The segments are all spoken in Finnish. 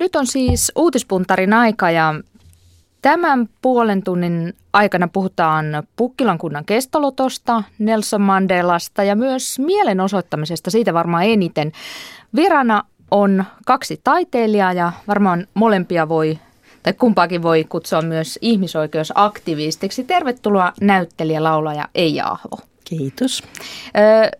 Nyt on siis uutispuntarin aika ja tämän puolen tunnin aikana puhutaan Pukkilan kunnan kestolotosta, Nelson Mandelasta ja myös mielenosoittamisesta, siitä varmaan eniten. Virana on kaksi taiteilijaa ja varmaan molempia voi tai kumpaakin voi kutsua myös ihmisoikeusaktivistiksi. Tervetuloa näyttelijä, laulaja Eija Ahvo. Kiitos. Öö,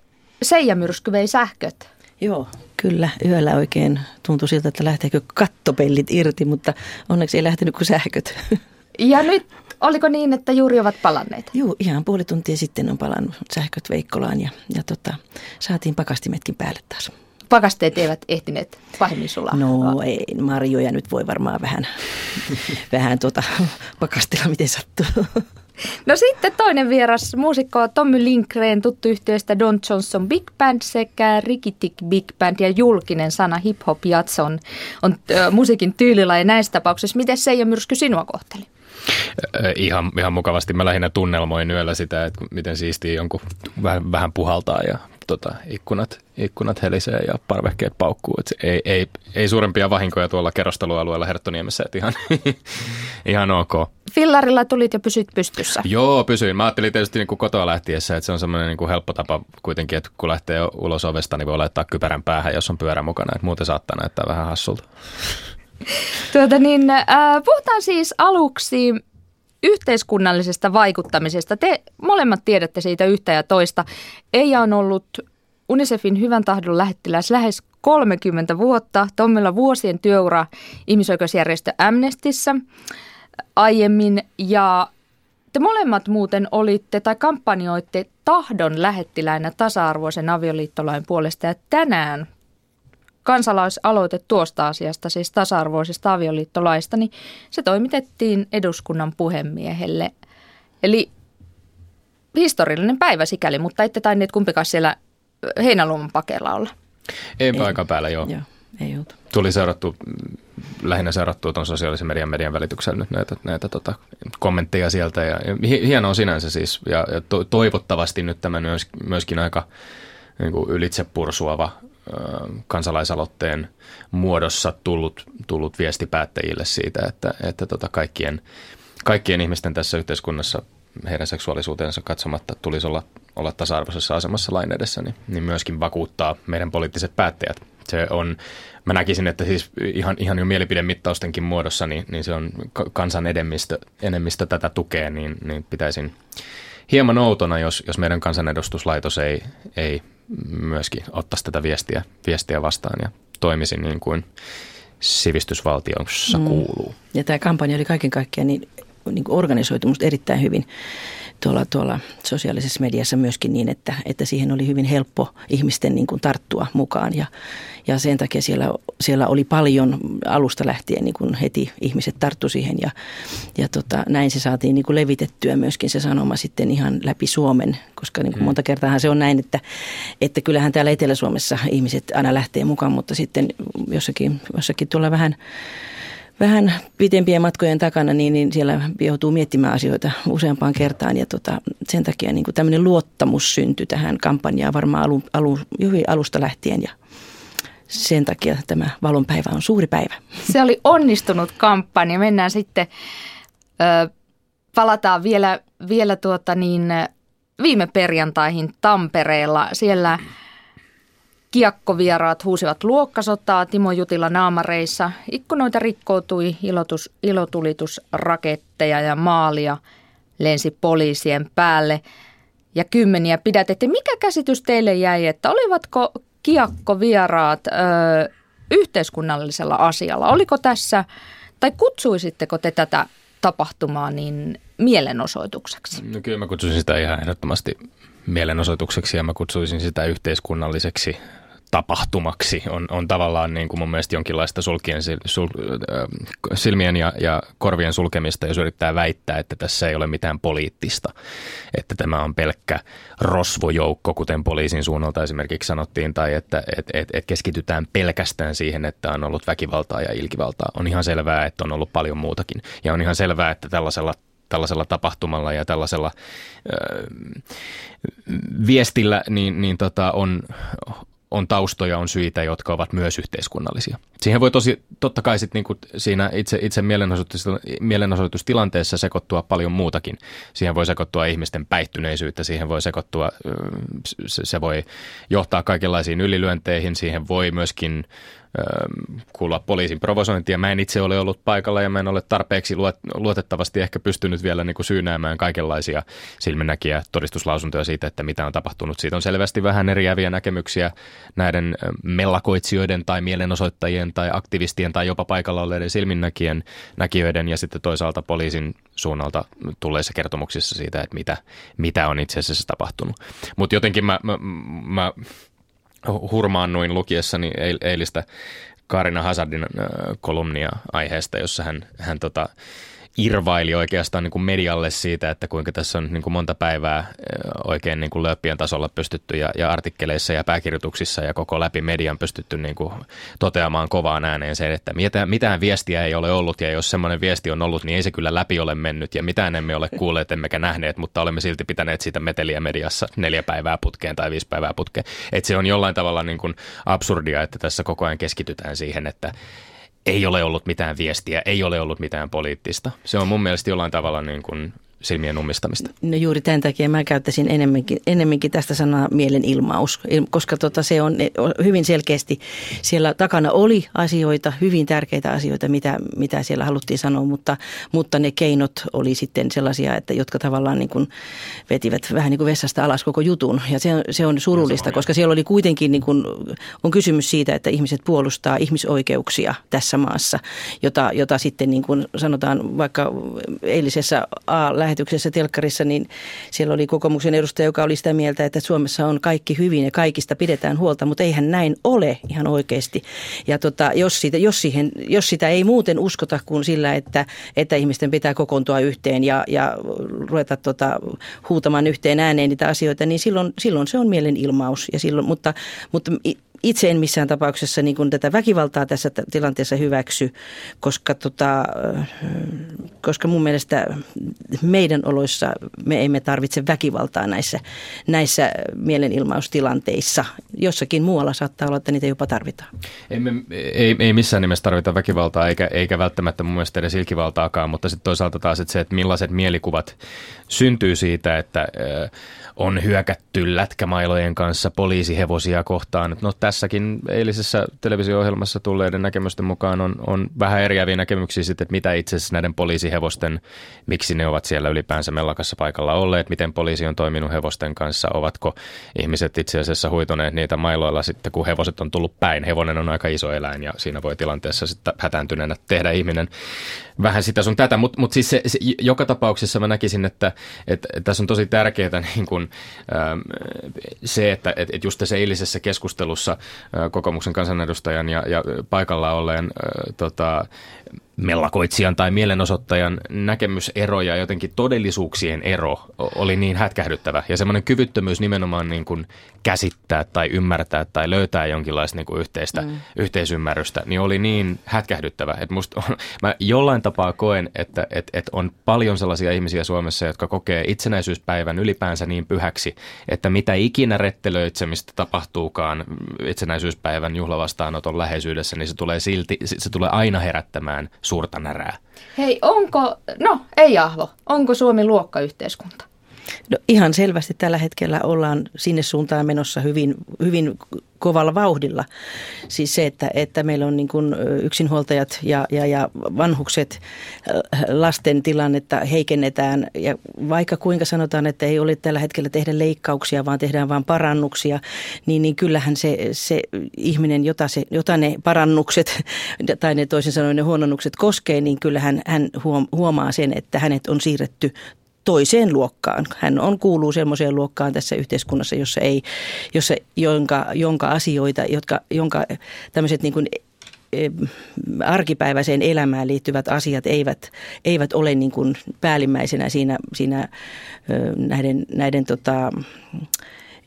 Seija Myrsky vei sähköt. Joo, kyllä. Yöllä oikein tuntui siltä, että lähteekö kattopellit irti, mutta onneksi ei lähtenyt kuin sähköt. Ja nyt, oliko niin, että juuri ovat palanneet? Joo, ihan puoli tuntia sitten on palannut sähköt Veikkolaan ja, ja tota, saatiin pakastimetkin päälle taas pakasteet eivät ehtineet pahemmin sulaa? No ei, marjoja nyt voi varmaan vähän, vähän tuota, pakastella miten sattuu. No sitten toinen vieras, muusikko Tommy Lindgren, tuttu yhteydestä Don Johnson Big Band sekä Rikitik Big Band ja julkinen sana hip hop jatson on, on musiikin tyylilaji näissä tapauksissa. Miten se ja myrsky sinua kohteli? Ihan, ihan mukavasti. Mä lähinnä tunnelmoin yöllä sitä, että miten siistiä jonkun vähän, vähän puhaltaa ja tota, ikkunat, ikkunat helisee ja parvekkeet paukkuu. Et ei, ei, ei suurempia vahinkoja tuolla kerrostelualueella Herttoniemessä, että ihan, ihan ok. Fillarilla tulit ja pysyt pystyssä. Joo, pysyin. Mä ajattelin tietysti niin kuin kotoa lähtiessä, että se on semmoinen niin kuin helppo tapa kuitenkin, että kun lähtee ulos ovesta, niin voi laittaa kypärän päähän, jos on pyörä mukana. Että muuten saattaa näyttää vähän hassulta. Tuota niin, äh, puhutaan siis aluksi yhteiskunnallisesta vaikuttamisesta. Te molemmat tiedätte siitä yhtä ja toista. Eija on ollut UNICEFin hyvän tahdon lähettiläs lähes 30 vuotta. Tommilla vuosien työura ihmisoikeusjärjestö Amnestissä aiemmin ja te molemmat muuten olitte tai kampanjoitte tahdon lähettiläinä tasa-arvoisen avioliittolain puolesta ja tänään kansalaisaloite tuosta asiasta, siis tasa-arvoisesta avioliittolaista, niin se toimitettiin eduskunnan puhemiehelle. Eli historiallinen päivä sikäli, mutta ette tainneet kumpikaan siellä heinäluoman pakeella olla. Ei paikan päällä, joo. joo ei ollut. Tuli seurattu, lähinnä seurattua tuon sosiaalisen median median välityksellä nyt näitä, näitä tota, kommentteja sieltä. Ja, ja hienoa sinänsä siis, ja, ja to, toivottavasti nyt tämä myös, myöskin aika niin kuin ylitsepursuava kansalaisaloitteen muodossa tullut, tullut viesti päättäjille siitä, että, että tota kaikkien, kaikkien ihmisten tässä yhteiskunnassa heidän seksuaalisuuteensa katsomatta tulisi olla, olla tasa-arvoisessa asemassa lain edessä, niin, niin myöskin vakuuttaa meidän poliittiset päättäjät. Se on, mä näkisin, että siis ihan, ihan jo mielipidemittaustenkin muodossa, niin, niin se on kansan enemmistö, enemmistö tätä tukee, niin, niin pitäisin hieman outona, jos, jos meidän kansanedustuslaitos ei, ei myöskin ottaisi tätä viestiä, viestiä vastaan ja toimisi niin kuin sivistysvaltiossa mm. kuuluu. Ja tämä kampanja oli kaiken kaikkiaan niin, niin organisoitu musta erittäin hyvin tuolla, tuolla sosiaalisessa mediassa myöskin niin, että, että siihen oli hyvin helppo ihmisten niin kuin tarttua mukaan. Ja, ja sen takia siellä, siellä oli paljon alusta lähtien niin kuin heti ihmiset tarttu siihen ja, ja tota, näin se saatiin niin kuin levitettyä myöskin se sanoma sitten ihan läpi Suomen, koska niin kuin mm. monta kertaa se on näin, että, että kyllähän täällä Etelä-Suomessa ihmiset aina lähtee mukaan, mutta sitten jossakin, jossakin tuolla vähän vähän pitempien matkojen takana, niin, niin siellä joutuu miettimään asioita useampaan kertaan. Ja tota, sen takia niin kuin tämmöinen luottamus syntyi tähän kampanjaan varmaan alu, alu, hyvin alusta lähtien. Ja sen takia tämä valonpäivä on suuri päivä. Se oli onnistunut kampanja. Mennään sitten, ö, palataan vielä, vielä tuota niin, viime perjantaihin Tampereella. Siellä – Kiekkovieraat huusivat luokkasotaa Timo Jutila naamareissa. Ikkunoita rikkoutui ilotus, ilotulitusraketteja ja maalia lensi poliisien päälle ja kymmeniä pidätettiin. Mikä käsitys teille jäi, että olivatko kiekkovieraat ö, yhteiskunnallisella asialla? Oliko tässä, tai kutsuisitteko te tätä tapahtumaa niin mielenosoitukseksi? No kyllä mä kutsuisin sitä ihan ehdottomasti mielenosoitukseksi ja mä kutsuisin sitä yhteiskunnalliseksi tapahtumaksi on, on tavallaan niin kuin mun mielestä jonkinlaista sulkien, sul, äh, silmien ja, ja korvien sulkemista, jos yrittää väittää, että tässä ei ole mitään poliittista, että tämä on pelkkä rosvojoukko, kuten poliisin suunnalta esimerkiksi sanottiin, tai että et, et, et keskitytään pelkästään siihen, että on ollut väkivaltaa ja ilkivaltaa. On ihan selvää, että on ollut paljon muutakin, ja on ihan selvää, että tällaisella tällaisella tapahtumalla ja tällaisella ö, viestillä niin, niin tota on, on taustoja, on syitä, jotka ovat myös yhteiskunnallisia. Siihen voi tosi, totta kai sit niinku siinä itse, itse mielenosoitus, mielenosoitustilanteessa sekoittua paljon muutakin. Siihen voi sekoittua ihmisten päihtyneisyyttä, siihen voi sekoittua, se, se voi johtaa kaikenlaisiin ylilyönteihin, siihen voi myöskin kuulla poliisin provosointia. Mä en itse ole ollut paikalla ja mä en ole tarpeeksi luotettavasti ehkä pystynyt vielä niin kuin syynäämään kaikenlaisia silminnäkiä todistuslausuntoja siitä, että mitä on tapahtunut. Siitä on selvästi vähän eriäviä näkemyksiä näiden mellakoitsijoiden tai mielenosoittajien tai aktivistien tai jopa paikalla olleiden silminnäkijän näkijöiden ja sitten toisaalta poliisin suunnalta tulleissa kertomuksissa siitä, että mitä, mitä on itse asiassa tapahtunut. Mutta jotenkin mä, mä, mä hurmaannuin lukiessani eilistä Karina Hazardin kolumnia aiheesta, jossa hän, hän tota, irvaili oikeastaan niin kuin medialle siitä, että kuinka tässä on niin kuin monta päivää oikein niin kuin lööppien tasolla pystytty ja, ja artikkeleissa ja pääkirjoituksissa ja koko läpi median pystytty niin kuin toteamaan kovaan ääneen sen, että mitään, mitään viestiä ei ole ollut ja jos semmoinen viesti on ollut, niin ei se kyllä läpi ole mennyt ja mitään emme ole kuulleet emmekä nähneet, mutta olemme silti pitäneet siitä meteliä mediassa neljä päivää putkeen tai viisi päivää putkeen. Että se on jollain tavalla niin kuin absurdia, että tässä koko ajan keskitytään siihen, että ei ole ollut mitään viestiä, ei ole ollut mitään poliittista. Se on mun mielestä jollain tavalla niin kuin silmien ummistamista? No juuri tämän takia mä käyttäisin enemmänkin, enemmänkin tästä sanaa mielenilmaus, koska tota se on hyvin selkeästi, siellä takana oli asioita, hyvin tärkeitä asioita, mitä, mitä siellä haluttiin sanoa, mutta, mutta ne keinot oli sitten sellaisia, että jotka tavallaan niin kuin vetivät vähän niin kuin vessasta alas koko jutun. Ja se on, se on surullista, se koska siellä oli kuitenkin niin kuin, on kysymys siitä, että ihmiset puolustaa ihmisoikeuksia tässä maassa, jota, jota sitten niin kuin sanotaan vaikka eilisessä a lähetyksessä telkkarissa, niin siellä oli kokoomuksen edustaja, joka oli sitä mieltä, että Suomessa on kaikki hyvin ja kaikista pidetään huolta, mutta eihän näin ole ihan oikeasti. Ja tota, jos, siitä, jos, siihen, jos sitä ei muuten uskota kuin sillä, että, että ihmisten pitää kokoontua yhteen ja, ja ruveta tota, huutamaan yhteen ääneen niitä asioita, niin silloin, silloin se on mielenilmaus. Ja silloin, mutta, mutta itse en missään tapauksessa niin kuin tätä väkivaltaa tässä tilanteessa hyväksy, koska, tota, koska mun mielestä meidän oloissa me emme tarvitse väkivaltaa näissä, näissä mielenilmaustilanteissa. Jossakin muualla saattaa olla, että niitä jopa tarvitaan. Ei, me, ei, ei missään nimessä tarvita väkivaltaa eikä, eikä välttämättä mun mielestä edes ilkivaltaakaan, mutta sitten toisaalta taas että se, että millaiset mielikuvat syntyy siitä, että on hyökätty lätkämailojen kanssa poliisihevosia kohtaan. No tässäkin eilisessä televisio-ohjelmassa tulleiden näkemysten mukaan on, on vähän eriäviä näkemyksiä sitten, että mitä itse asiassa näiden poliisihevosten, miksi ne ovat siellä ylipäänsä mellakassa paikalla olleet, miten poliisi on toiminut hevosten kanssa, ovatko ihmiset itse asiassa huitoneet niitä mailoilla sitten, kun hevoset on tullut päin. Hevonen on aika iso eläin ja siinä voi tilanteessa sitten hätääntyneenä tehdä ihminen vähän sitä sun tätä, mutta mut siis se, se, joka tapauksessa mä näkisin, että, että, että tässä on tosi tärkeää niin kun, ähm, se, että että että just tässä eilisessä keskustelussa kokoomuksen kansanedustajan ja, ja paikalla olleen tota, mellakoitsijan tai mielenosoittajan näkemysero ja jotenkin todellisuuksien ero oli niin hätkähdyttävä. Ja semmoinen kyvyttömyys nimenomaan niin kuin käsittää tai ymmärtää tai löytää jonkinlaista niin kuin yhteistä mm. yhteisymmärrystä, niin oli niin hätkähdyttävä. Että musta on, mä jollain tapaa koen, että että että on paljon sellaisia ihmisiä Suomessa, jotka kokee itsenäisyyspäivän ylipäänsä niin pyhäksi, että mitä ikinä rettelöitsemistä tapahtuukaan itsenäisyyspäivän juhlavastaanoton läheisyydessä, niin se tulee silti, se tulee aina herättämään suurta närää. Hei, onko, no ei Ahvo, onko Suomi luokkayhteiskunta? No ihan selvästi tällä hetkellä ollaan sinne suuntaan menossa hyvin, hyvin kovalla vauhdilla. Siis se, että, että meillä on niin kuin yksinhuoltajat ja, ja, ja vanhukset, lasten tilannetta heikennetään. Ja vaikka kuinka sanotaan, että ei ole tällä hetkellä tehdä leikkauksia, vaan tehdään vain parannuksia, niin, niin kyllähän se, se ihminen, jota, se, jota ne parannukset tai ne toisin sanoen ne huononnukset koskee, niin kyllähän hän huomaa sen, että hänet on siirretty toiseen luokkaan. Hän on, kuuluu semmoiseen luokkaan tässä yhteiskunnassa, jossa ei, jossa, jonka, jonka asioita, jotka, jonka tämmöiset niin kuin e, arkipäiväiseen elämään liittyvät asiat eivät, eivät ole niin kuin päällimmäisenä siinä, siinä näiden, näiden tota,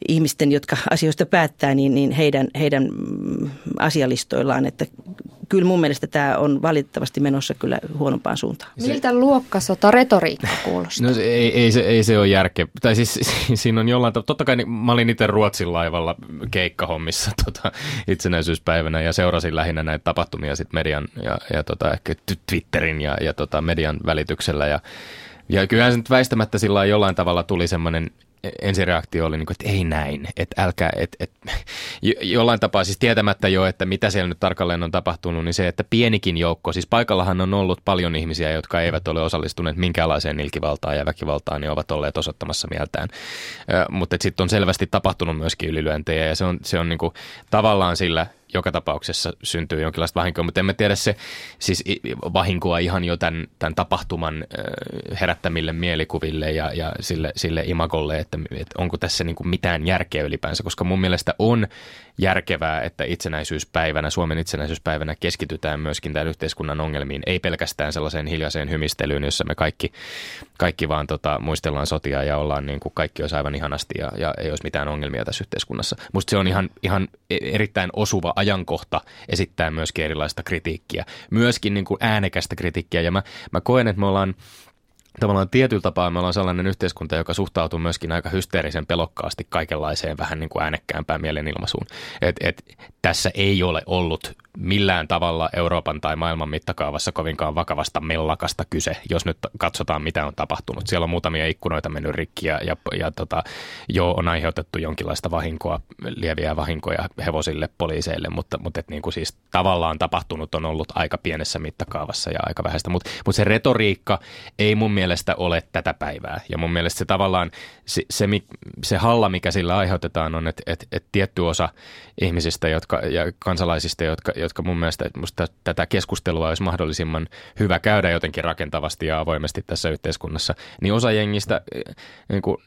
ihmisten, jotka asioista päättää, niin, niin heidän, heidän mm, asialistoillaan, että kyllä mun mielestä tämä on valitettavasti menossa kyllä huonompaan suuntaan. Miltä luokkasota retoriikka kuulostaa? No se, ei, ei, se, ei se ole järke. Tai siis siinä on jollain tavalla, totta kai niin, mä olin itse Ruotsin laivalla keikkahommissa tota, itsenäisyyspäivänä ja seurasin lähinnä näitä tapahtumia sit median ja, ja tota, ehkä Twitterin ja, ja tota, median välityksellä ja ja kyllähän se nyt väistämättä sillä jollain tavalla tuli semmoinen ensireaktio oli, niin kuin, että ei näin, että älkää, että, että jollain tapaa siis tietämättä jo, että mitä siellä nyt tarkalleen on tapahtunut, niin se, että pienikin joukko, siis paikallahan on ollut paljon ihmisiä, jotka eivät ole osallistuneet minkäänlaiseen ilkivaltaan ja väkivaltaan, niin ovat olleet osoittamassa mieltään. Mutta sitten on selvästi tapahtunut myöskin ylilyöntejä ja se on, se on niin kuin, tavallaan sillä joka tapauksessa syntyy jonkinlaista vahinkoa, mutta emme tiedä se siis vahinkoa ihan jo tämän, tämän tapahtuman herättämille mielikuville ja, ja sille, sille imagolle, että, että onko tässä niin kuin mitään järkeä ylipäänsä, koska mun mielestä on järkevää, että itsenäisyyspäivänä, Suomen itsenäisyyspäivänä keskitytään myöskin tämän yhteiskunnan ongelmiin, ei pelkästään sellaiseen hiljaiseen hymistelyyn, jossa me kaikki, kaikki vaan tota, muistellaan sotia ja ollaan niin kuin kaikki olisi aivan ihanasti ja, ja ei olisi mitään ongelmia tässä yhteiskunnassa. Musta se on ihan, ihan e, erittäin osuva ajankohta esittää myöskin erilaista kritiikkiä, myöskin niin kuin äänekästä kritiikkiä. Ja mä, mä koen, että me ollaan tavallaan tietyllä tapaa me ollaan sellainen yhteiskunta, joka suhtautuu myöskin aika hysteerisen pelokkaasti kaikenlaiseen vähän niin kuin äänekkäämpään mielenilmaisuun. Et, et, tässä ei ole ollut millään tavalla Euroopan tai maailman mittakaavassa kovinkaan vakavasta mellakasta kyse, jos nyt katsotaan mitä on tapahtunut. Siellä on muutamia ikkunoita mennyt rikki ja, ja, ja tota, jo on aiheutettu jonkinlaista vahinkoa, lieviä vahinkoja hevosille, poliiseille, mutta, mutta et niin kuin siis tavallaan tapahtunut on ollut aika pienessä mittakaavassa ja aika vähäistä. Mutta mut se retoriikka ei mun mielestä ole tätä päivää. Ja mun mielestä se tavallaan se, se, se halla, mikä sillä aiheutetaan on, että et, et tietty osa ihmisistä jotka, ja kansalaisista, jotka, jotka mun mielestä musta tätä keskustelua olisi mahdollisimman hyvä käydä jotenkin rakentavasti ja avoimesti tässä yhteiskunnassa, niin osa jengistä eh, niin kuin,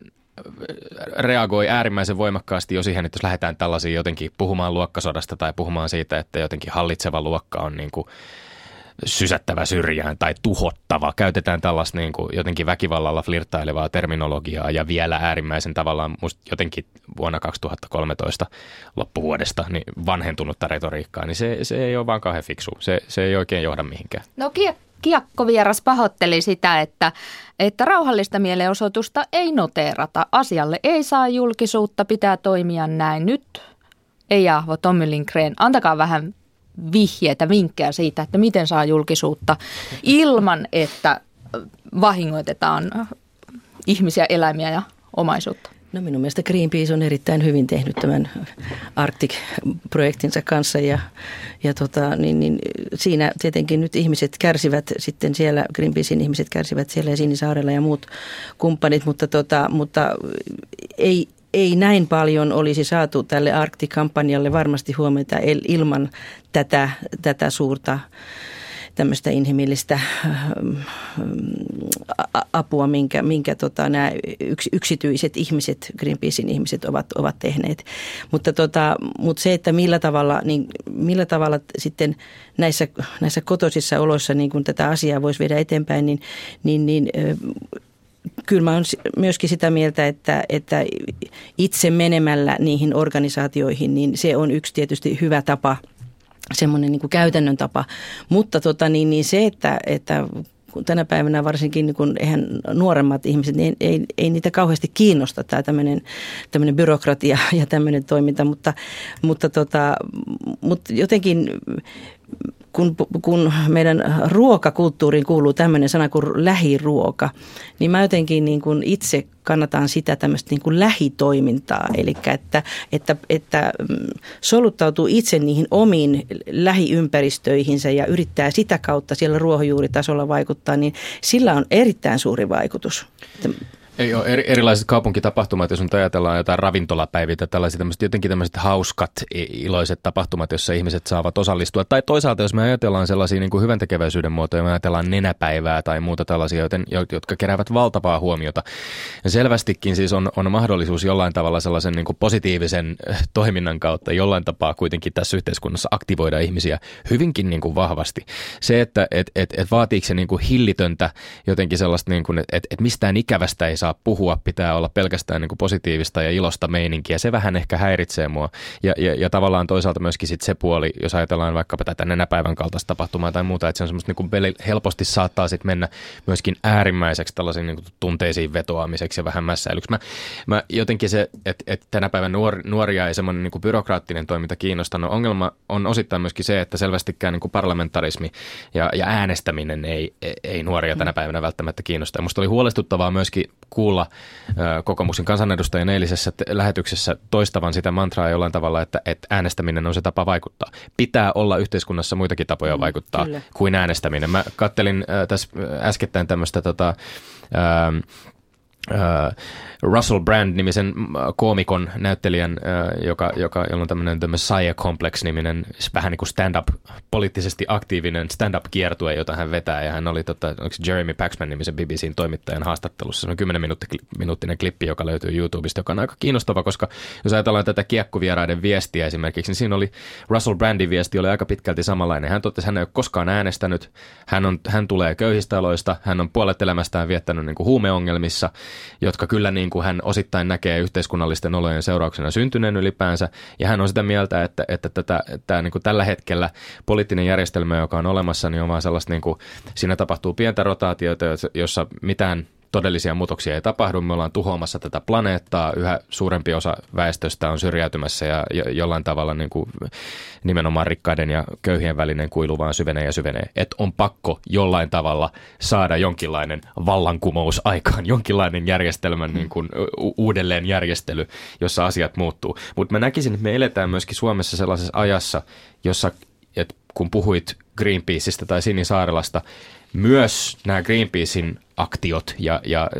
reagoi äärimmäisen voimakkaasti jo siihen, että jos lähdetään tällaisiin jotenkin puhumaan luokkasodasta tai puhumaan siitä, että jotenkin hallitseva luokka on niin kuin sysättävä syrjään tai tuhottava. Käytetään tällaista niin kuin jotenkin väkivallalla flirttailevaa terminologiaa ja vielä äärimmäisen tavallaan musta jotenkin vuonna 2013 loppuvuodesta niin vanhentunutta retoriikkaa, niin se, se ei ole vaan kauhean fiksu. Se, se ei oikein johda mihinkään. No Kiekkovieras pahoitteli sitä, että, että rauhallista mielenosoitusta ei noteerata. Asialle ei saa julkisuutta, pitää toimia näin. Nyt ei Ahvo Tommy Lindgren, antakaa vähän vihjeitä, vinkkejä siitä, että miten saa julkisuutta ilman, että vahingoitetaan ihmisiä, eläimiä ja omaisuutta? No minun mielestä Greenpeace on erittäin hyvin tehnyt tämän Arctic-projektinsa kanssa ja, ja tota, niin, niin, siinä tietenkin nyt ihmiset kärsivät sitten siellä, Greenpeacein ihmiset kärsivät siellä ja Sinisaarella ja muut kumppanit, mutta, tota, mutta ei, ei näin paljon olisi saatu tälle Arktikampanjalle varmasti huomiota ilman tätä, tätä suurta tämmöistä inhimillistä ähm, apua, minkä, minkä tota, nämä yks, yksityiset ihmiset, Greenpeacein ihmiset ovat, ovat tehneet. Mutta, tota, mutta se, että millä tavalla, niin millä tavalla sitten näissä, näissä kotoisissa oloissa niin kun tätä asiaa voisi viedä eteenpäin, niin, niin, niin kyllä mä olen myöskin sitä mieltä, että, että itse menemällä niihin organisaatioihin, niin se on yksi tietysti hyvä tapa, semmoinen niin kuin käytännön tapa. Mutta tota, niin, niin se, että, että kun tänä päivänä varsinkin niin kun eihän nuoremmat ihmiset, niin ei, ei, ei niitä kauheasti kiinnosta tämä tämmöinen, tämmöinen byrokratia ja tämmöinen toiminta, mutta, mutta, tota, mutta jotenkin kun, kun meidän ruokakulttuuriin kuuluu tämmöinen sana kuin lähiruoka, niin mä jotenkin niin kuin itse kannatan sitä tämmöistä niin kuin lähitoimintaa. Eli että, että, että mm, soluttautuu itse niihin omiin lähiympäristöihinsä ja yrittää sitä kautta siellä ruohonjuuritasolla vaikuttaa, niin sillä on erittäin suuri vaikutus. Ei ole eri, erilaiset kaupunkitapahtumat, jos nyt ajatellaan jotain ravintolapäiviä tai tällaiset tämmöiset, jotenkin tämmöiset hauskat, iloiset tapahtumat, joissa ihmiset saavat osallistua. Tai toisaalta, jos me ajatellaan sellaisia niin kuin hyvän tekeväisyyden muotoja, me ajatellaan nenäpäivää tai muuta tällaisia, joten, jotka keräävät valtavaa huomiota. Ja selvästikin siis on, on mahdollisuus jollain tavalla sellaisen niin kuin positiivisen äh, toiminnan kautta jollain tapaa kuitenkin tässä yhteiskunnassa aktivoida ihmisiä hyvinkin niin kuin vahvasti. Se, että et, et, et vaatiiko se niin kuin hillitöntä jotenkin sellaista, niin kuin, että et, et mistään ikävästä ei saa saa puhua, pitää olla pelkästään niin kuin positiivista ja ilosta meininkiä. Se vähän ehkä häiritsee mua. Ja, ja, ja tavallaan toisaalta myöskin sit se puoli, jos ajatellaan vaikkapa tätä nenäpäivän kaltaista tapahtumaa tai muuta, että se on semmoista niin kuin helposti saattaa sitten mennä myöskin äärimmäiseksi tällaisiin niin tunteisiin vetoamiseksi ja vähän mässäilyksi. Mä, mä jotenkin se, että, että tänä päivänä nuor, nuoria ei semmoinen niin byrokraattinen toiminta kiinnostanut. Ongelma on osittain myöskin se, että selvästikään niin kuin parlamentarismi ja, ja äänestäminen ei, ei nuoria tänä päivänä välttämättä kiinnosta. Musta oli huolestuttavaa myöskin kuulla kokoomuksen kansanedustajien eilisessä lähetyksessä toistavan sitä mantraa jollain tavalla, että, että äänestäminen on se tapa vaikuttaa. Pitää olla yhteiskunnassa muitakin tapoja mm, vaikuttaa Kyllä. kuin äänestäminen. Mä kattelin tässä äskettäin tämmöistä tota, äh, äh, Russell Brand-nimisen äh, koomikon näyttelijän, joka, joka, jolla on tämmöinen The Messiah Complex-niminen, vähän niin kuin stand-up, poliittisesti aktiivinen stand-up-kiertue, jota hän vetää. Ja hän oli tota, Jeremy Paxman-nimisen BBCn toimittajan haastattelussa. Se on 10 minuuttinen klippi, joka löytyy YouTubesta, joka on aika kiinnostava, koska jos ajatellaan tätä kiekkuvieraiden viestiä esimerkiksi, niin siinä oli Russell Brandin viesti oli aika pitkälti samanlainen. Hän totesi, hän ei ole koskaan äänestänyt, hän, on, hän tulee köyhistä aloista, hän on puolet elämästään viettänyt niin kuin huumeongelmissa, jotka kyllä niin niin kuin hän osittain näkee yhteiskunnallisten olojen seurauksena syntyneen ylipäänsä. Ja hän on sitä mieltä, että, että tätä, tämä niin kuin tällä hetkellä poliittinen järjestelmä, joka on olemassa, niin on vaan sellaista, niin kuin, siinä tapahtuu pientä rotaatiota, jossa mitään todellisia muutoksia ei tapahdu. Me ollaan tuhoamassa tätä planeettaa, yhä suurempi osa väestöstä on syrjäytymässä ja jollain tavalla niin kuin nimenomaan rikkaiden ja köyhien välinen kuilu vaan syvenee ja syvenee. Että on pakko jollain tavalla saada jonkinlainen vallankumous aikaan, jonkinlainen järjestelmän niin kuin uudelleen järjestely, jossa asiat muuttuu. Mutta mä näkisin, että me eletään myöskin Suomessa sellaisessa ajassa, jossa, että kun puhuit Greenpeaceista tai Sinisaarelasta, myös nämä Greenpeacein aktiot ja, ja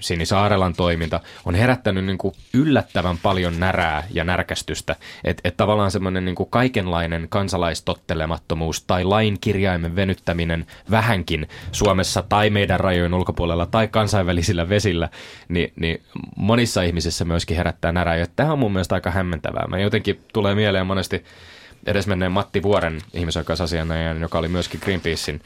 Sinisaarelan toiminta on herättänyt niin kuin yllättävän paljon närää ja närkästystä. Että et tavallaan semmoinen niin kuin kaikenlainen kansalaistottelemattomuus tai lain kirjaimen venyttäminen vähänkin Suomessa tai meidän rajojen ulkopuolella tai kansainvälisillä vesillä, niin, niin monissa ihmisissä myöskin herättää närää. Ja tämä on mun mielestä aika hämmentävää. Mä jotenkin tulee mieleen monesti edesmenneen Matti Vuoren ihmisoikeusasianajajan, joka oli myöskin Greenpeacein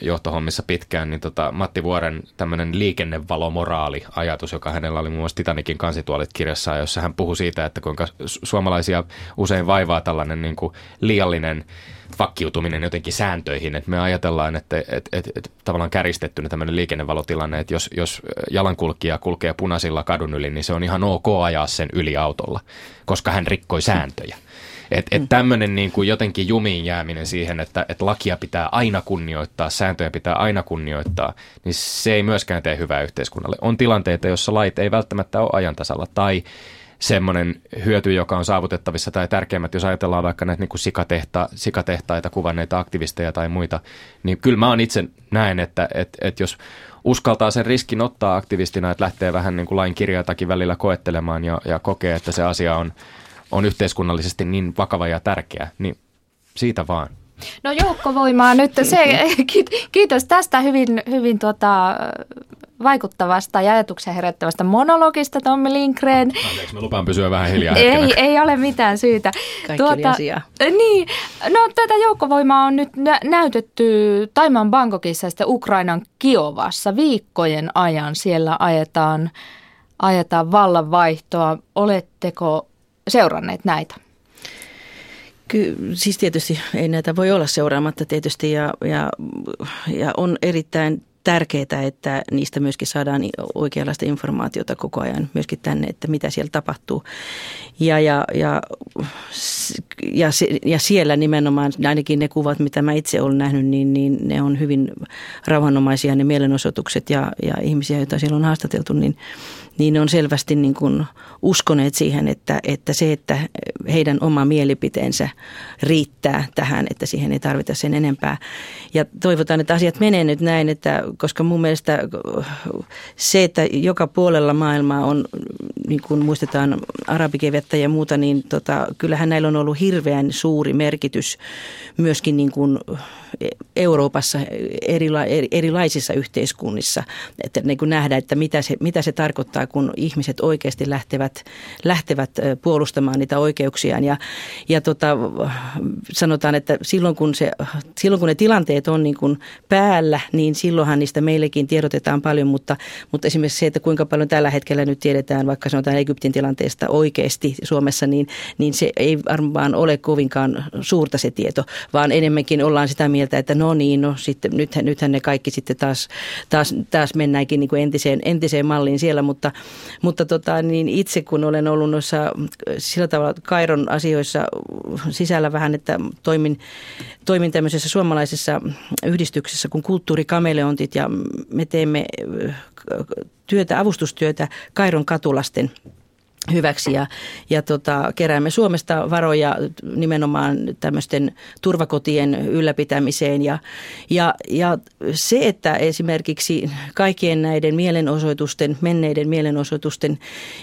johtohommissa pitkään, niin tota, Matti Vuoren tämmöinen liikennevalomoraali-ajatus, joka hänellä oli muun muassa Titanikin kansituolit kirjassa, jossa hän puhui siitä, että kuinka suomalaisia usein vaivaa tällainen niin kuin liiallinen vakkiutuminen jotenkin sääntöihin, että me ajatellaan, että että että että tavallaan käristettynä tämmöinen liikennevalotilanne, että jos, jos jalankulkija kulkee punaisilla kadun yli, niin se on ihan ok ajaa sen yli autolla, koska hän rikkoi sääntöjä. Että et mm. tämmöinen niin kuin jotenkin jumiin jääminen siihen, että et lakia pitää aina kunnioittaa, sääntöjä pitää aina kunnioittaa, niin se ei myöskään tee hyvää yhteiskunnalle. On tilanteita, jossa lait ei välttämättä ole ajantasalla tai semmoinen hyöty, joka on saavutettavissa tai tärkeimmät, jos ajatellaan vaikka näitä niin kuin sikatehta, sikatehtaita kuvanneita aktivisteja tai muita, niin kyllä mä itse näen, että, että, että jos uskaltaa sen riskin ottaa aktivistina, että lähtee vähän niin kuin lain kirjatakin välillä koettelemaan ja, ja kokee, että se asia on on yhteiskunnallisesti niin vakava ja tärkeä, niin siitä vaan. No joukkovoimaa nyt. Se, kiitos tästä hyvin, hyvin tuota, vaikuttavasta ja ajatuksen herättävästä monologista, Tommi Lindgren. Anteeksi, mä lupaan pysyä vähän hiljaa Ei, ei ole mitään syytä. Kaikki tuota, asiaa. Niin, no tätä joukkovoimaa on nyt nä- näytetty Taimaan Bangkokissa ja sitten Ukrainan Kiovassa viikkojen ajan. Siellä ajetaan, ajetaan vallanvaihtoa. Oletteko seuranneet näitä? Ky- siis tietysti ei näitä voi olla seuraamatta tietysti ja, ja, ja on erittäin tärkeää, että niistä myöskin saadaan oikeanlaista informaatiota koko ajan myöskin tänne, että mitä siellä tapahtuu. Ja, ja, ja, ja, ja siellä nimenomaan, ainakin ne kuvat, mitä mä itse olen nähnyt, niin, niin ne on hyvin rauhanomaisia ne mielenosoitukset ja, ja ihmisiä, joita siellä on haastateltu, niin niin on selvästi niin kuin uskoneet siihen, että, että se, että heidän oma mielipiteensä riittää tähän, että siihen ei tarvita sen enempää. Ja toivotaan, että asiat menee nyt näin, että, koska mun mielestä se, että joka puolella maailmaa on, niin kuin muistetaan arabikevettä ja muuta, niin tota, kyllähän näillä on ollut hirveän suuri merkitys myöskin niin kuin Euroopassa erila, erilaisissa yhteiskunnissa, että niin kuin nähdä, että mitä se, mitä se tarkoittaa, kun ihmiset oikeasti lähtevät, lähtevät puolustamaan niitä oikeuksiaan. Ja, ja tota, sanotaan, että silloin kun, se, silloin kun ne tilanteet on niin kuin päällä, niin silloinhan niistä meillekin tiedotetaan paljon, mutta, mutta esimerkiksi se, että kuinka paljon tällä hetkellä nyt tiedetään vaikka sanotaan Egyptin tilanteesta oikeasti Suomessa, niin, niin se ei varmaan ole kovinkaan suurta se tieto, vaan enemmänkin ollaan sitä mieltä, että no niin, no sitten nythän, nythän ne kaikki sitten taas, taas, taas mennäänkin niin kuin entiseen, entiseen malliin siellä, mutta, mutta tota, niin itse kun olen ollut noissa sillä tavalla Kairon asioissa sisällä vähän, että toimin, toimin tämmöisessä suomalaisessa yhdistyksessä kuin Kulttuurikameleontit ja me teemme työtä, avustustyötä Kairon katulasten hyväksi ja, ja tota, keräämme Suomesta varoja nimenomaan tämmöisten turvakotien ylläpitämiseen. Ja, ja, ja se, että esimerkiksi kaikkien näiden mielenosoitusten, menneiden mielenosoitusten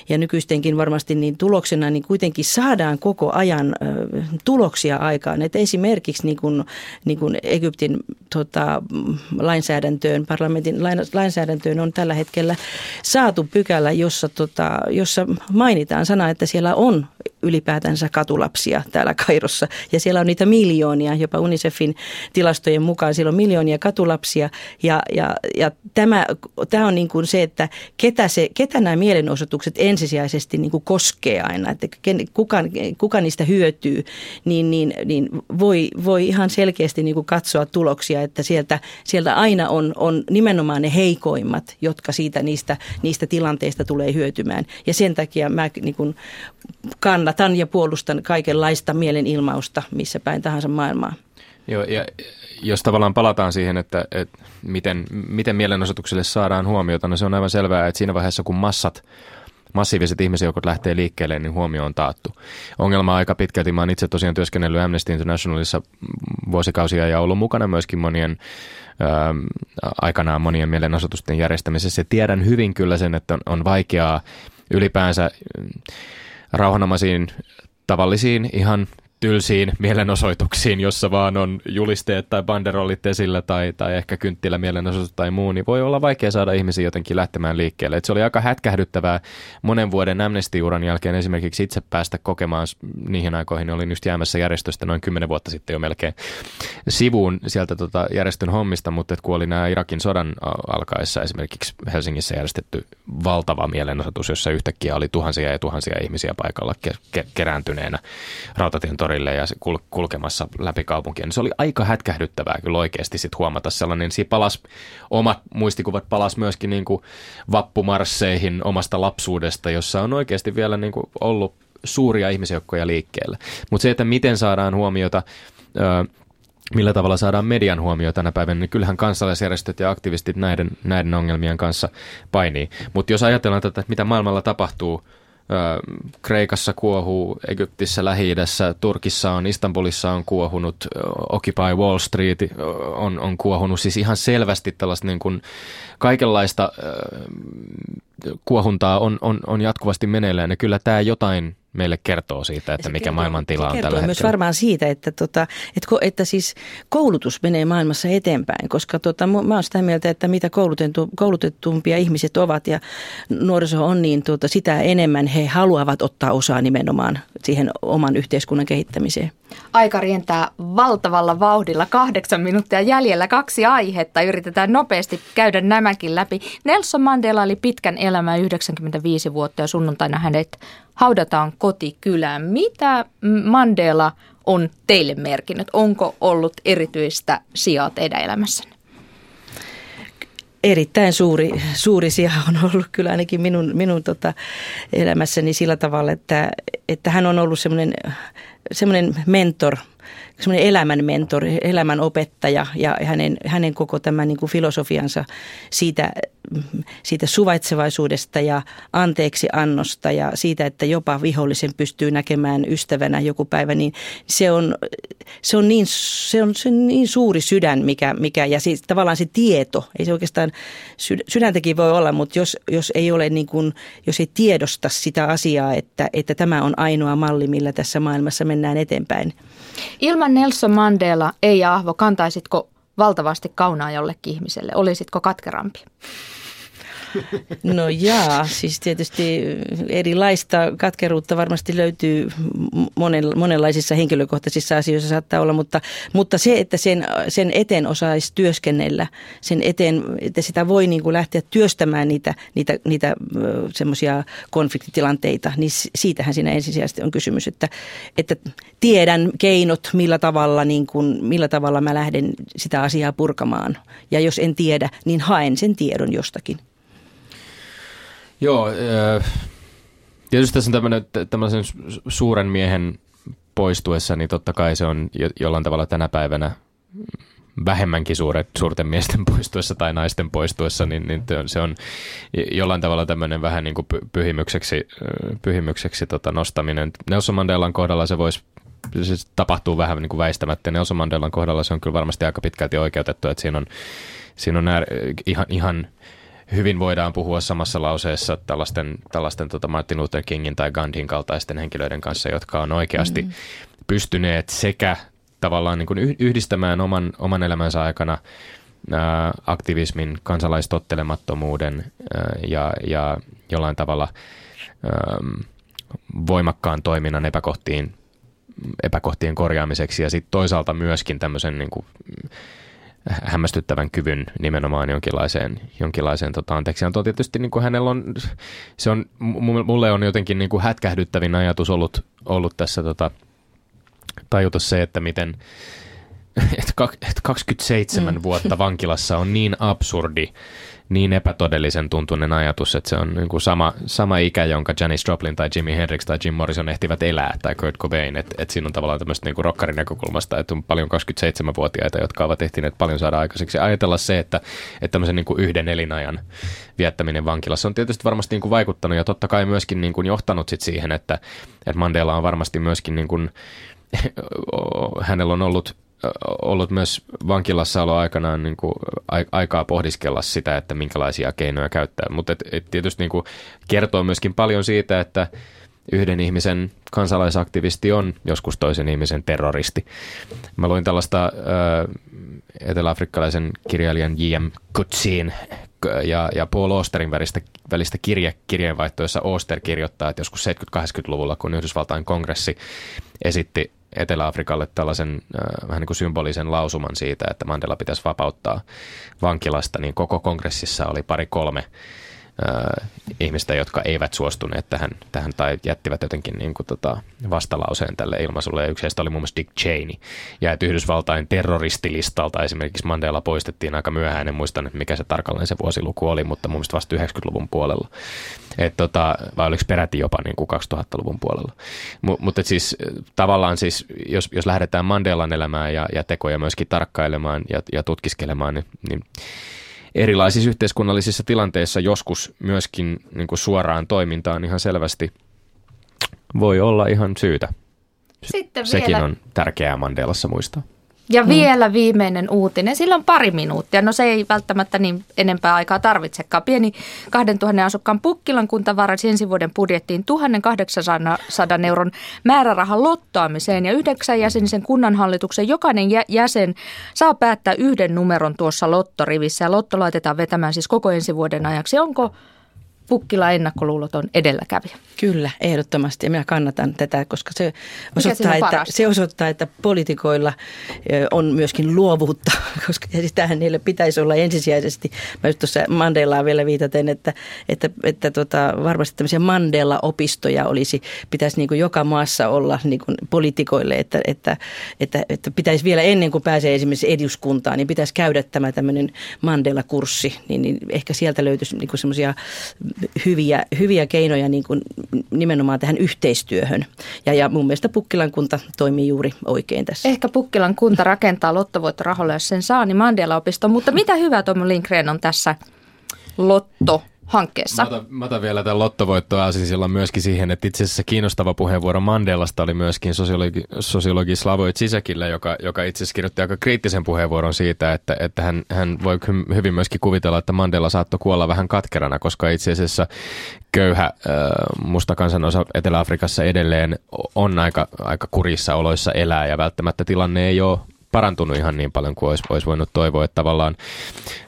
ja nykyistenkin varmasti niin tuloksena, niin kuitenkin saadaan koko ajan ö, tuloksia aikaan. Että esimerkiksi niin kuin, niin kuin Egyptin tota, lainsäädäntöön, parlamentin lainsäädäntöön on tällä hetkellä saatu pykälä, jossa, tota, jossa mainitaan sana, että siellä on ylipäätänsä katulapsia täällä Kairossa. Ja siellä on niitä miljoonia, jopa UNICEFin tilastojen mukaan siellä on miljoonia katulapsia. Ja, ja, ja tämä, tämä on niin kuin se, että ketä, se, ketä nämä mielenosoitukset ensisijaisesti niin kuin koskee aina, että kuka, kuka niistä hyötyy, niin, niin, niin voi, voi ihan selkeästi niin kuin katsoa tuloksia, että sieltä, sieltä aina on, on nimenomaan ne heikoimmat, jotka siitä niistä, niistä tilanteista tulee hyötymään. Ja sen takia mä niin kuin kannatan ja puolustan kaikenlaista mielenilmausta missä päin tahansa maailmaa. Joo, ja jos tavallaan palataan siihen, että, että miten, miten mielenosoitukselle saadaan huomiota, no se on aivan selvää, että siinä vaiheessa kun massat massiiviset ihmisjoukot lähtee liikkeelle, niin huomio on taattu. Ongelma on aika pitkälti, mä oon itse tosiaan työskennellyt Amnesty Internationalissa vuosikausia ja ollut mukana myöskin monien ää, aikanaan monien mielenosoitusten järjestämisessä. Tiedän hyvin kyllä sen, että on, on vaikeaa ylipäänsä rauhanomaisiin tavallisiin ihan tylsiin mielenosoituksiin, jossa vaan on julisteet tai banderollit esillä tai, tai ehkä kynttilä mielenosoitus tai muu, niin voi olla vaikea saada ihmisiä jotenkin lähtemään liikkeelle. Et se oli aika hätkähdyttävää monen vuoden Amnesty-uran jälkeen esimerkiksi itse päästä kokemaan niihin aikoihin. Olin just jäämässä järjestöstä noin kymmenen vuotta sitten jo melkein sivuun sieltä tota järjestön hommista, mutta kun oli nämä Irakin sodan alkaessa esimerkiksi Helsingissä järjestetty valtava mielenosoitus, jossa yhtäkkiä oli tuhansia ja tuhansia ihmisiä paikalla ke- ke- kerääntyneenä Rautatien torille ja kul- kulkemassa läpi kaupunkia. Niin se oli aika hätkähdyttävää kyllä oikeasti sit huomata sellainen. Siinä palas, omat muistikuvat palas myöskin niin kuin vappumarsseihin omasta lapsuudesta, jossa on oikeasti vielä niin kuin ollut suuria ihmisjoukkoja liikkeelle. Mutta se, että miten saadaan huomiota, millä tavalla saadaan median huomio tänä päivänä, niin kyllähän kansalaisjärjestöt ja aktivistit näiden, näiden ongelmien kanssa painii. Mutta jos ajatellaan tätä, että mitä maailmalla tapahtuu – Kreikassa kuohuu, Egyptissä, lähi Turkissa on, Istanbulissa on kuohunut, Occupy Wall Street on, on kuohunut, siis ihan selvästi tällaista niin kuin kaikenlaista kuohuntaa on, on, on jatkuvasti meneillään ja kyllä tämä jotain meille kertoo siitä, että mikä kertoo, maailman tila on tällä myös hetkellä. varmaan siitä, että, tota, että, että siis koulutus menee maailmassa eteenpäin, koska tota, mä oon sitä mieltä, että mitä koulutettu, koulutetumpia ihmiset ovat ja nuoriso on, niin tota, sitä enemmän he haluavat ottaa osaa nimenomaan siihen oman yhteiskunnan kehittämiseen. Aika rientää valtavalla vauhdilla. Kahdeksan minuuttia jäljellä kaksi aihetta. Yritetään nopeasti käydä nämäkin läpi. Nelson Mandela oli pitkän elämän 95 vuotta ja sunnuntaina hänet haudataan kotikylään. Mitä Mandela on teille merkinnyt? Onko ollut erityistä sijaa teidän elämässänne? Erittäin suuri, suuri sija on ollut kyllä ainakin minun, minun tota elämässäni sillä tavalla, että, että hän on ollut semmoinen, semmoinen mentor – semmoinen elämän mentori, elämän opettaja ja hänen, hänen koko tämä niin kuin filosofiansa siitä, siitä suvaitsevaisuudesta ja anteeksi annosta ja siitä, että jopa vihollisen pystyy näkemään ystävänä joku päivä, niin se on, se on, niin, se on, se on niin suuri sydän, mikä, mikä ja siis tavallaan se tieto, ei se oikeastaan, sydäntäkin voi olla, mutta jos, jos ei ole niin kuin, jos ei tiedosta sitä asiaa, että, että tämä on ainoa malli, millä tässä maailmassa mennään eteenpäin. Ilman Nelson Mandela, ei Ahvo, kantaisitko valtavasti kaunaa jollekin ihmiselle? Olisitko katkerampi? No jaa, siis tietysti erilaista katkeruutta varmasti löytyy monenlaisissa henkilökohtaisissa asioissa saattaa olla, mutta, mutta se, että sen, sen eteen osaisi työskennellä, sen eteen, että sitä voi niin kuin lähteä työstämään niitä, niitä, niitä semmoisia konfliktitilanteita, niin siitähän siinä ensisijaisesti on kysymys, että, että tiedän keinot, millä tavalla, niin kuin, millä tavalla mä lähden sitä asiaa purkamaan. Ja jos en tiedä, niin haen sen tiedon jostakin. Joo, tietysti tässä on tämmöinen, tämmöisen suuren miehen poistuessa, niin totta kai se on jollain tavalla tänä päivänä vähemmänkin suuret, suurten miesten poistuessa tai naisten poistuessa, niin, niin se on jollain tavalla tämmöinen vähän niin kuin pyhimykseksi, pyhimykseksi tota nostaminen. Nelson Mandelan kohdalla se voisi se tapahtuu vähän niin kuin väistämättä. Nelson Mandelan kohdalla se on kyllä varmasti aika pitkälti oikeutettu, että siinä on, siinä on ihan, ihan hyvin voidaan puhua samassa lauseessa tällaisten, tällaisten tota Martin Luther Kingin tai Gandhin kaltaisten henkilöiden kanssa, jotka on oikeasti mm. pystyneet sekä tavallaan niin kuin yhdistämään oman, oman elämänsä aikana ää, aktivismin, kansalaistottelemattomuuden ää, ja, ja jollain tavalla ää, voimakkaan toiminnan epäkohtiin, epäkohtien korjaamiseksi ja sitten toisaalta myöskin tämmöisen niin kuin, hämmästyttävän kyvyn nimenomaan jonkinlaiseen, jonkinlaiseen tota, anteeksiantoon. Tietysti niin kuin hänellä on, se on, mulle on jotenkin niin kuin hätkähdyttävin ajatus ollut, ollut tässä tota, tajuta se, että miten että 27 mm. vuotta vankilassa on niin absurdi niin epätodellisen tuntunen ajatus, että se on niin kuin sama, sama ikä, jonka Janis Joplin tai Jimi Hendrix tai Jim Morrison ehtivät elää, tai Kurt Cobain. Että et siinä on tavallaan tämmöistä niin kuin rockarin näkökulmasta, että on paljon 27-vuotiaita, jotka ovat ehtineet paljon saada aikaiseksi. Ajatella se, että, että tämmöisen niin kuin yhden elinajan viettäminen vankilassa on tietysti varmasti niin kuin vaikuttanut ja totta kai myöskin niin kuin johtanut sit siihen, että, että Mandela on varmasti myöskin niin kuin, hänellä on ollut ollut myös vankilassa olo aikanaan niin kuin, aikaa pohdiskella sitä, että minkälaisia keinoja käyttää. Mutta et, et tietysti niin kuin, kertoo myöskin paljon siitä, että yhden ihmisen kansalaisaktivisti on joskus toisen ihmisen terroristi. Mä luin tällaista äh, eteläafrikkalaisen kirjailijan J.M. Kutsin ja, ja Paul Osterin välistä, välistä kirje, kirjeenvaihtoa, jossa Oster kirjoittaa, että joskus 70-80-luvulla, kun Yhdysvaltain kongressi esitti Etelä-Afrikalle tällaisen äh, vähän niin kuin symbolisen lausuman siitä, että Mandela pitäisi vapauttaa vankilasta, niin koko kongressissa oli pari kolme ihmistä, jotka eivät suostuneet tähän, tähän tai jättivät jotenkin niin kuin tota vastalauseen tälle ilmaisulle. Ja yksi heistä oli muun muassa Dick Cheney. Ja että Yhdysvaltain terroristilistalta esimerkiksi Mandela poistettiin aika myöhään. En muista nyt, mikä se tarkalleen se vuosiluku oli, mutta mun mielestä vasta 90-luvun puolella. Et tota, vai oliko peräti jopa niin kuin 2000-luvun puolella. M- mutta siis tavallaan siis, jos, jos lähdetään Mandelan elämään ja, ja tekoja myöskin tarkkailemaan ja, ja tutkiskelemaan, niin, niin erilaisissa yhteiskunnallisissa tilanteissa joskus myöskin niin kuin suoraan toimintaan ihan selvästi voi olla ihan syytä. Sitten Sekin vielä... on tärkeää Mandelassa muistaa. Ja mm. vielä viimeinen uutinen. Sillä on pari minuuttia. No se ei välttämättä niin enempää aikaa tarvitsekaan. Pieni 2000 asukkaan Pukkilan kunta varasi ensi vuoden budjettiin 1800 euron määrärahan lottoamiseen. Ja yhdeksän jäsenisen kunnanhallituksen jokainen jäsen saa päättää yhden numeron tuossa lottorivissä. Ja lotto laitetaan vetämään siis koko ensi vuoden ajaksi. Onko Pukkila ennakkoluuloton edelläkävijä. Kyllä, ehdottomasti. Ja minä kannatan tätä, koska se osoittaa, että, se osoittaa, että poliitikoilla on myöskin luovuutta, koska sitähän niille pitäisi olla ensisijaisesti. Mä just tuossa Mandelaa vielä viitaten, että, että, että tota, varmasti tämmöisiä Mandela-opistoja olisi, pitäisi niin kuin joka maassa olla niin kuin poliitikoille, että, että, että, että pitäisi vielä ennen kuin pääsee esimerkiksi eduskuntaan, niin pitäisi käydä tämä tämmöinen Mandela-kurssi, niin, niin ehkä sieltä löytyisi niin semmoisia hyviä, hyviä keinoja niin kuin nimenomaan tähän yhteistyöhön. Ja, ja mun mielestä Pukkilan kunta toimii juuri oikein tässä. Ehkä Pukkilan kunta rakentaa lottovoittorahoilla, jos sen saa, niin Mandela-opisto. Mutta mitä hyvää Tom Lindgren on tässä lotto hankkeessa. Mä otan, mä otan vielä tämän lottovoittoaasisilla myöskin siihen, että itse asiassa kiinnostava puheenvuoro Mandelasta oli myöskin sosiologi, sosiologi Slavoj Zizekille, joka, joka itse asiassa kirjoitti aika kriittisen puheenvuoron siitä, että, että hän, hän voi hyvin myöskin kuvitella, että Mandela saattoi kuolla vähän katkerana, koska itse asiassa köyhä äh, musta kansanosa Etelä-Afrikassa edelleen on aika, aika kurissa oloissa elää ja välttämättä tilanne ei ole parantunut ihan niin paljon kuin olisi, olisi voinut toivoa, että tavallaan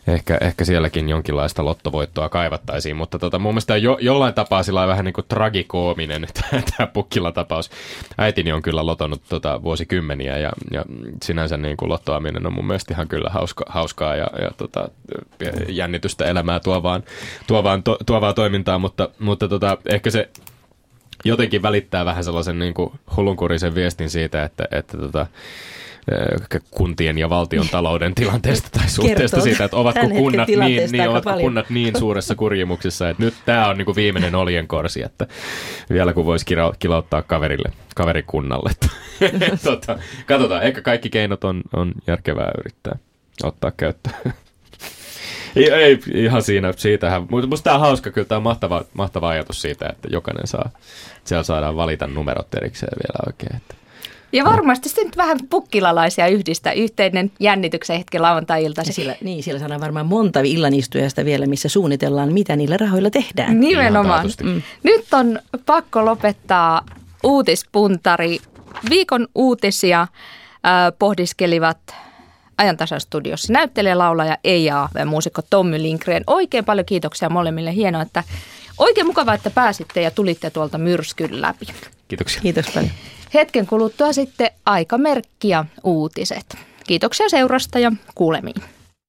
ehkä, ehkä sielläkin jonkinlaista lottovoittoa kaivattaisiin, mutta tota, mun mielestä jo, jollain tapaa sillä vähän niin kuin tragikoominen tämä Pukkila-tapaus. Äitini on kyllä lotonut tota, vuosikymmeniä ja, ja sinänsä niin kuin lottoaminen on mun mielestä ihan kyllä hauska, hauskaa ja, ja tota, jännitystä elämää tuovaan, tuovaan, to, tuovaa toimintaa, mutta, mutta tota, ehkä se jotenkin välittää vähän sellaisen niin kuin hullunkurisen viestin siitä, että, että tota, kuntien ja valtion talouden tilanteesta tai suhteesta siitä, että ovatko kunnat, niin, niin, ovatko kunnat niin suuressa kurjimuksessa, että nyt tämä on niin kuin viimeinen oljenkorsi, että vielä kun voisi kilauttaa kaverille, kaverikunnalle. tota, katsotaan, ehkä kaikki keinot on, on järkevää yrittää ottaa käyttöön. ei, ei, ihan siinä, siitähän, mutta musta tämä on hauska, kyllä tämä on mahtava, mahtava ajatus siitä, että jokainen saa, siellä saadaan valita numerot erikseen vielä oikein. Että. Ja varmasti sitten vähän pukkilalaisia yhdistä yhteinen jännityksen hetki lauantai-ilta. Siellä, niin, siellä saadaan varmaan monta illanistujasta vielä, missä suunnitellaan, mitä niillä rahoilla tehdään. Nimenomaan. Mm. Nyt on pakko lopettaa uutispuntari. Viikon uutisia äh, pohdiskelivat ajantasastudiossa näyttelijä, laulaja Eija ja muusikko Tommy Lindgren. Oikein paljon kiitoksia molemmille. Hienoa, että oikein mukava, että pääsitte ja tulitte tuolta myrskyn läpi. Kiitoksia. Kiitos paljon. Hetken kuluttua sitten aikamerkki ja uutiset. Kiitoksia seurasta ja kuulemiin.